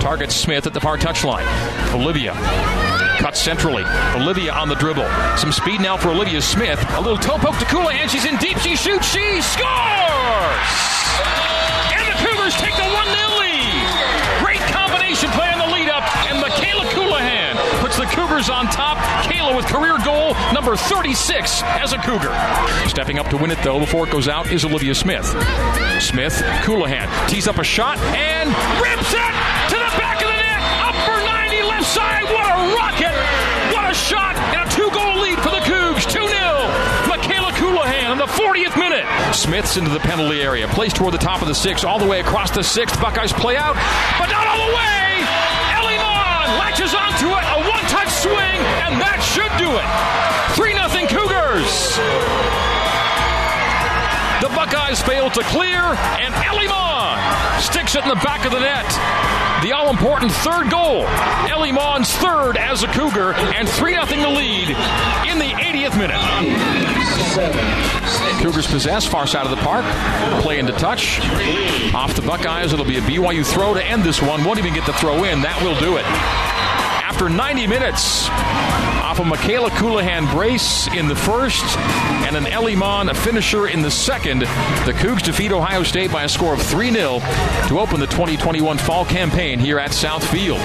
Targets Smith at the far touchline. Olivia cuts centrally. Olivia on the dribble. Some speed now for Olivia Smith. A little toe poke to Colohan. She's in deep. She shoots. She scores! And the Cougars take the 1 0 lead. Great combination play on the lead up. And Mikayla Colohan puts the Cougars on top. With career goal number 36 as a Cougar. Stepping up to win it, though, before it goes out, is Olivia Smith. Smith, Colohan tees up a shot and rips it to the back of the net. Up for 90, left side. What a rocket! What a shot! And a two goal lead for the Cougs. 2 0. Mikayla Colohan in the 40th minute. Smith's into the penalty area. Plays toward the top of the six, all the way across the sixth. Buckeyes play out, but not all the way. Do it. 3 0 Cougars. The Buckeyes fail to clear, and Ellie Mon sticks it in the back of the net. The all important third goal. Ellie Mon's third as a Cougar, and 3 0 the lead in the 80th minute. Cougars possess far side of the park. Play into touch. Off the Buckeyes. It'll be a BYU throw to end this one. Won't even get the throw in. That will do it. After 90 minutes, off a Mikayla Colohan brace in the first and an Ellie Mon finisher in the second, the Cougs defeat Ohio State by a score of 3 0 to open the 2021 fall campaign here at South Field.